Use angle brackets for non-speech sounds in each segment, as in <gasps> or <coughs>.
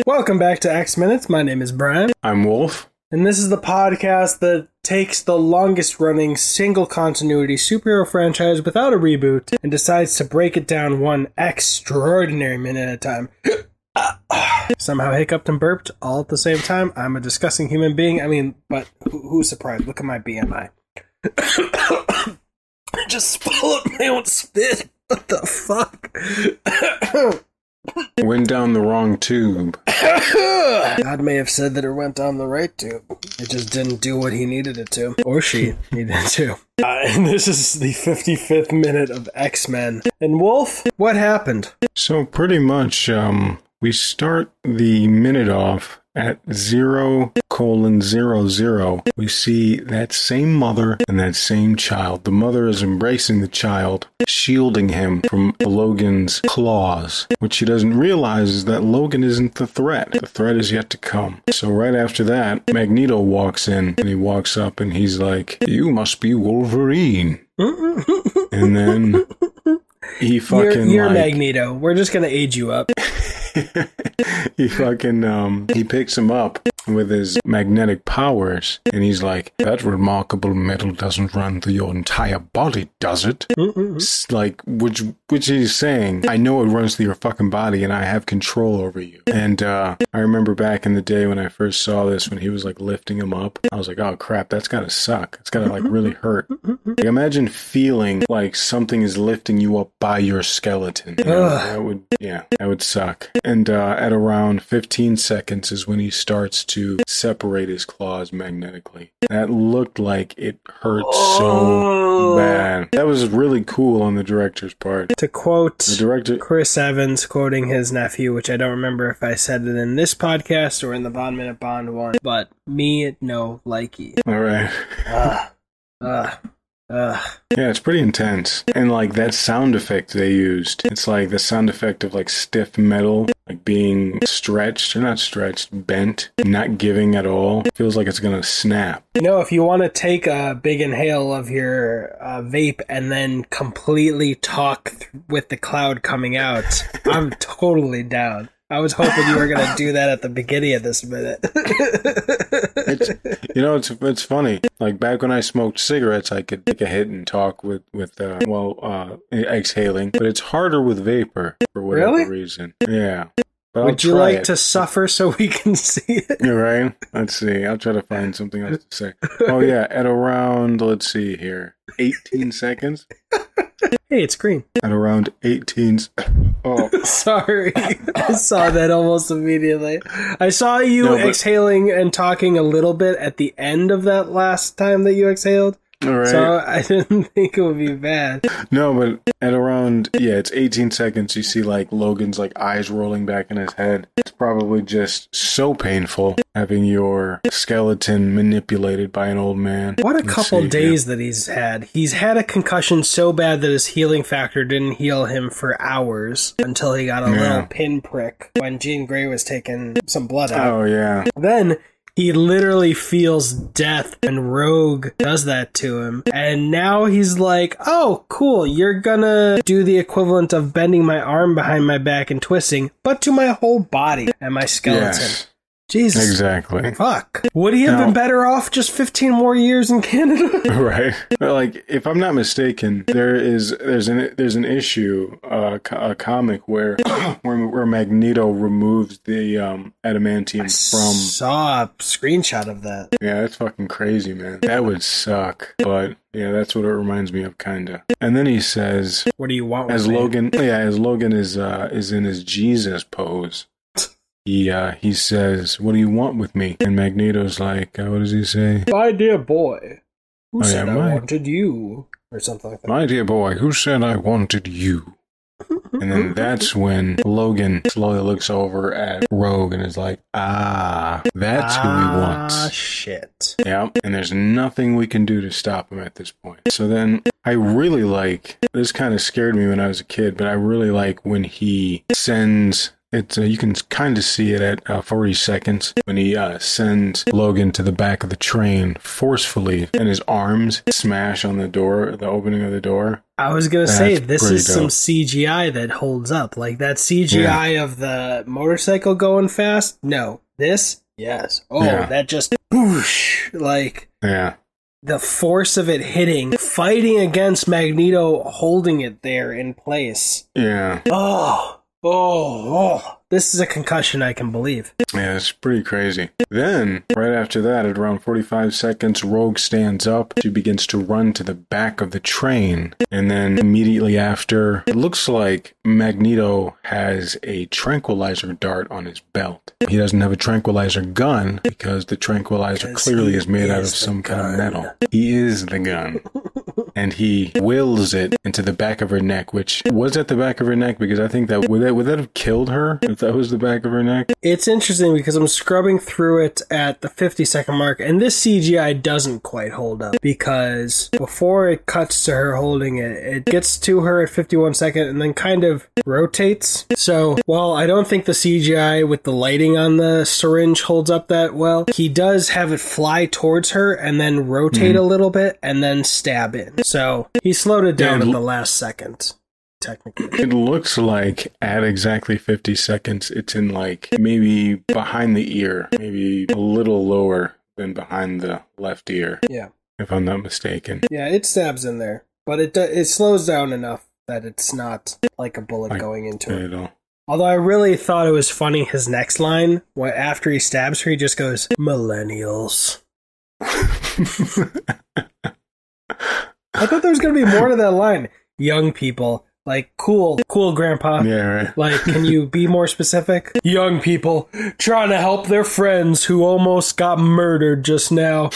Welcome back to X Minutes. My name is Brian, I'm Wolf. and this is the podcast that takes the longest running single continuity superhero franchise without a reboot and decides to break it down one extraordinary minute at a time. <gasps> Somehow hiccuped and burped all at the same time. I'm a disgusting human being. I mean, but who, who's surprised? Look at my BMI. I <coughs> just swallowed my own spit. What the fuck? <coughs> Went down the wrong tube. God may have said that it went down the right tube. It just didn't do what he needed it to. Or she <laughs> needed to. Uh, and this is the 55th minute of X Men. And Wolf, what happened? So pretty much, um, we start the minute off at zero colon zero zero. We see that same mother and that same child. The mother is embracing the child, shielding him from Logan's claws. What she doesn't realize is that Logan isn't the threat. The threat is yet to come. So right after that, Magneto walks in and he walks up and he's like, "You must be Wolverine." <laughs> And then he fucking You're, you're like, Magneto. We're just gonna age you up. <laughs> he fucking um he picks him up with his magnetic powers and he's like that remarkable metal doesn't run through your entire body does it? Like which which he's saying i know it runs through your fucking body and i have control over you. And uh i remember back in the day when i first saw this when he was like lifting him up i was like oh crap that's gotta suck. It's gotta like really hurt. Like, imagine feeling like something is lifting you up by your skeleton. You know, that would yeah that would suck. And uh, at around 15 seconds is when he starts to separate his claws magnetically that looked like it hurt Oh. so bad that was really cool on the director's part To quote the director Chris Evans quoting his nephew, which I don't remember if I said it in this podcast or in the Bond Minute Bond one, but me no likey. all right Ugh. Ugh. Ugh. Yeah, it's pretty intense. And like that sound effect they used, it's like the sound effect of like stiff metal, like being stretched or not stretched, bent, not giving at all. Feels like it's gonna snap. You know, if you want to take a big inhale of your uh, vape and then completely talk th- with the cloud coming out, I'm totally down. I was hoping you were going to do that at the beginning of this minute. It's you know, it's it's funny. Like back when I smoked cigarettes, I could take a hit and talk with with uh, well uh, exhaling, but it's harder with vapor for whatever Really? reason. Yeah. But Would you like it. to suffer so we can see it? You're right. Let's see. I'll try to find something else to say. Oh yeah, at around let's see here, 18 seconds. <laughs> Hey, it's green. At around 18. <laughs> Oh, <laughs> Sorry. I saw that almost immediately. I saw you No, but- exhaling and talking a little bit at the end of that last time that you exhaled. All right. So I didn't <laughs> think it would be bad. No, but at around yeah, it's 18 seconds. You see like Logan's like eyes rolling back in his head. It's probably just so painful having your skeleton manipulated by an old man. What a Let's couple see, days that he's had. He's had a concussion so bad that his healing factor didn't heal him for hours until he got a Yeah. little pinprick when Jean Grey was taking some blood out. Oh yeah. Then he literally feels death and Rogue does that to him. And now he's like, oh, cool, you're gonna do the equivalent of bending my arm behind my back and twisting, but to my whole body and my skeleton. Yes. Jesus. Exactly. Fuck. Would he have Now- been better off just 15 more years in Canada? <laughs> right like if i'm not mistaken there is there's an there's an issue uh a comic where <coughs> where, where magneto removes the um adamantium from Saw a screenshot of that. yeah that's fucking crazy man that would suck but yeah that's what it reminds me of kinda and then he says What do you want with as me? logan yeah as logan is uh is in his jesus pose he uh he says what do you want with me and magneto's like uh, what does he say My dear boy, who Oh, said yeah, I wanted you? Or something like that. My dear boy, who said I wanted you? And then <laughs> that's when Logan slowly looks over at Rogue and is like, ah, that's who he Ah, wants. shit. Yeah. And there's nothing we can do to stop him at this point. So then I really like this kind of scared me when I was a kid, but I really like when he sends It's uh, you can kind of see it at uh, 40 seconds when he uh, sends Logan to the back of the train forcefully, and his arms smash on the door, the opening of the door. I was gonna say this is some. CGI that holds up, like that CGI of the motorcycle going fast. No, this yes. Oh, Yeah. that just whoosh, like Yeah, the force of it hitting, fighting against Magneto, holding it there in place. yeah, Oh, oh, oh! This is a concussion I can believe. yeah. It's pretty crazy. Then, right after that, at around 45 seconds, Rogue stands up. She begins to run to the back of the train, and then immediately after, it looks like Magneto has a tranquilizer dart on his belt. He doesn't have a tranquilizer gun because the tranquilizer clearly is made out of some kind of metal. He is the gun. <laughs> and he wills it into the back of her neck, which was at the back of her neck because I think that would that would that have killed her if that was the back of her neck? It's interesting because I'm scrubbing through it at the 50 second mark, and this CGI doesn't quite hold up because before it cuts to her holding it, it gets to her at 51 second and then kind of rotates. So while I don't think the CGI with the lighting on the syringe holds up that well, he does have it fly towards her and then rotate mm-hmm. a little bit and then stab in. So he slowed it down Yeah, at the last second, technically. It looks like at exactly 50 seconds, it's in like maybe behind the ear, maybe a little lower than behind the left ear, Yeah. if I'm not mistaken. Yeah, it stabs in there, but it do- it slows down enough that it's not like a bullet Like, going into it. At all. Although I really thought it was funny his next line, what after he stabs her, he just goes millennials. <laughs> I thought there was gonna be more to that line. Young people, like cool, cool, grandpa. yeah, right. Like, can you be more specific? Young people trying to help their friends who almost got murdered just now.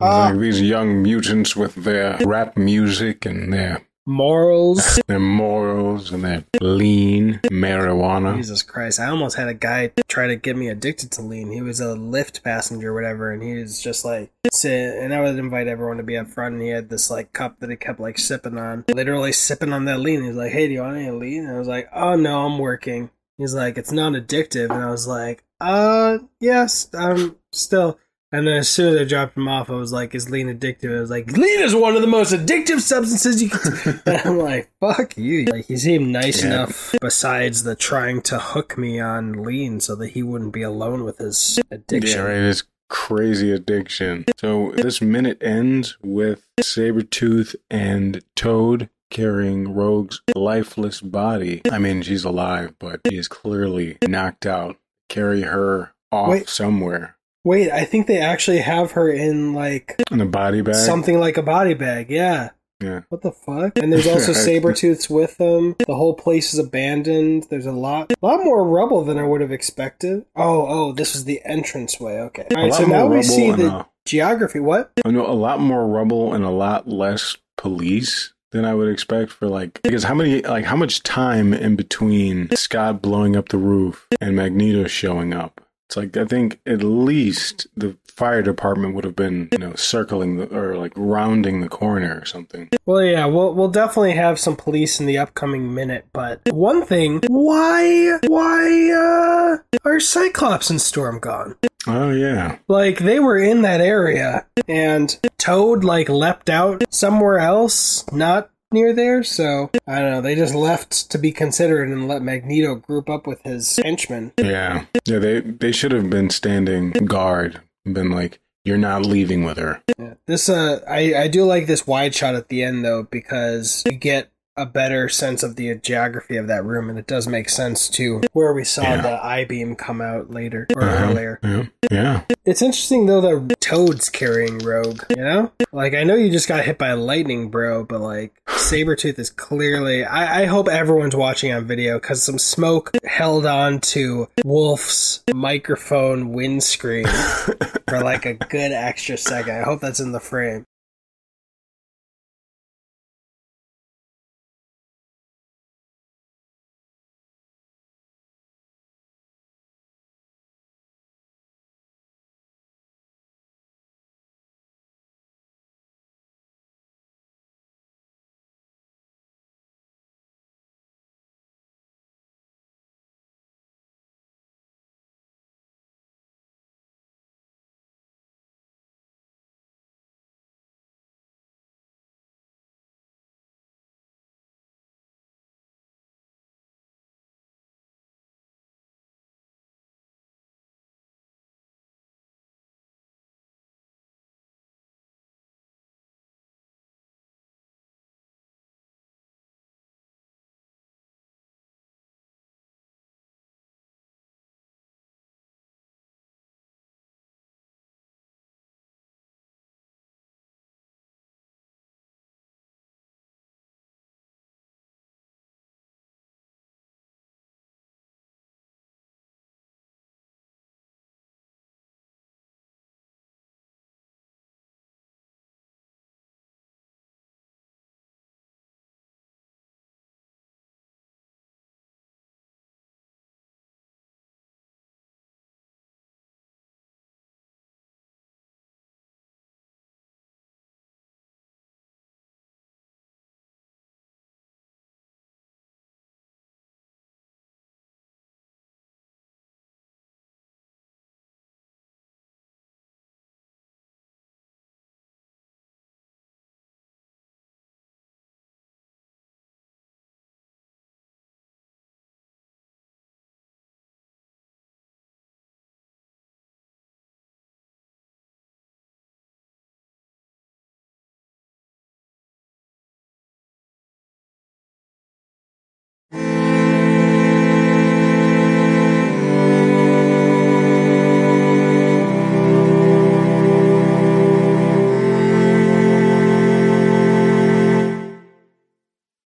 Like these young mutants with their rap music and their Morals. <laughs> their morals and their lean marijuana. Jesus Christ. I almost had a guy try to get me addicted to lean. He was a Lyft passenger or whatever, and he was just like, sit, and I would invite everyone to be up front, and he had this like cup that he kept like sipping on, literally sipping on that lean. He was like, hey, do you want any lean? And I was like, oh no, I'm working. He's like, it's not addictive. And I was like, uh, yes, I'm still. And then as soon as I dropped him off, I was like, is lean addictive? I was like, lean is one of the most addictive substances you can. <laughs> <laughs> and I'm like, fuck you. Like, he seemed nice Yeah. enough, besides the trying to hook me on lean so that he wouldn't be alone with his addiction. Yeah, right. It's crazy addiction. So this minute ends with Sabretooth and Toad carrying Rogue's lifeless body. I mean, she's alive, but she is clearly knocked out. Carry her off Wait. somewhere Wait, I think they actually have her in like in a body bag. something like a body bag. Yeah. Yeah. What the fuck? And there's also <laughs> Right. Sabretooths with them. The whole place is abandoned. There's a lot a lot more rubble than I would have expected. Oh, oh, this is the entrance way. Okay. All right, so now we see the a- geography. What? I know a lot more rubble and a lot less police than I would expect for like because how many like how much time in between Scott blowing up the roof and Magneto showing up? It's like I think at least the fire department would have been you know circling the, or like rounding the corner or something. Well, yeah, we'll we'll definitely have some police in the upcoming minute. But one thing, why why uh are Cyclops and Storm gone? Oh yeah, Like they were in that area, and Toad like leapt out somewhere else, not near there. So I don't know. They just left to be considered and let Magneto group up with his henchmen. yeah, yeah. They they should have been standing guard been like, "You're not leaving with her." Yeah. This uh, I I do like this wide shot at the end though because you get a better sense of the geography of that room, and it does make sense to where we saw Yeah. the I beam come out later or Uh-huh. earlier. Yeah, yeah. It's interesting though that Toad's carrying Rogue. You know, like I know you just got hit by lightning, bro, but like Sabretooth is clearly. I, I hope everyone's watching on video because some smoke held on to Wolf's microphone windscreen <laughs> for like a good extra second. I hope that's in the frame.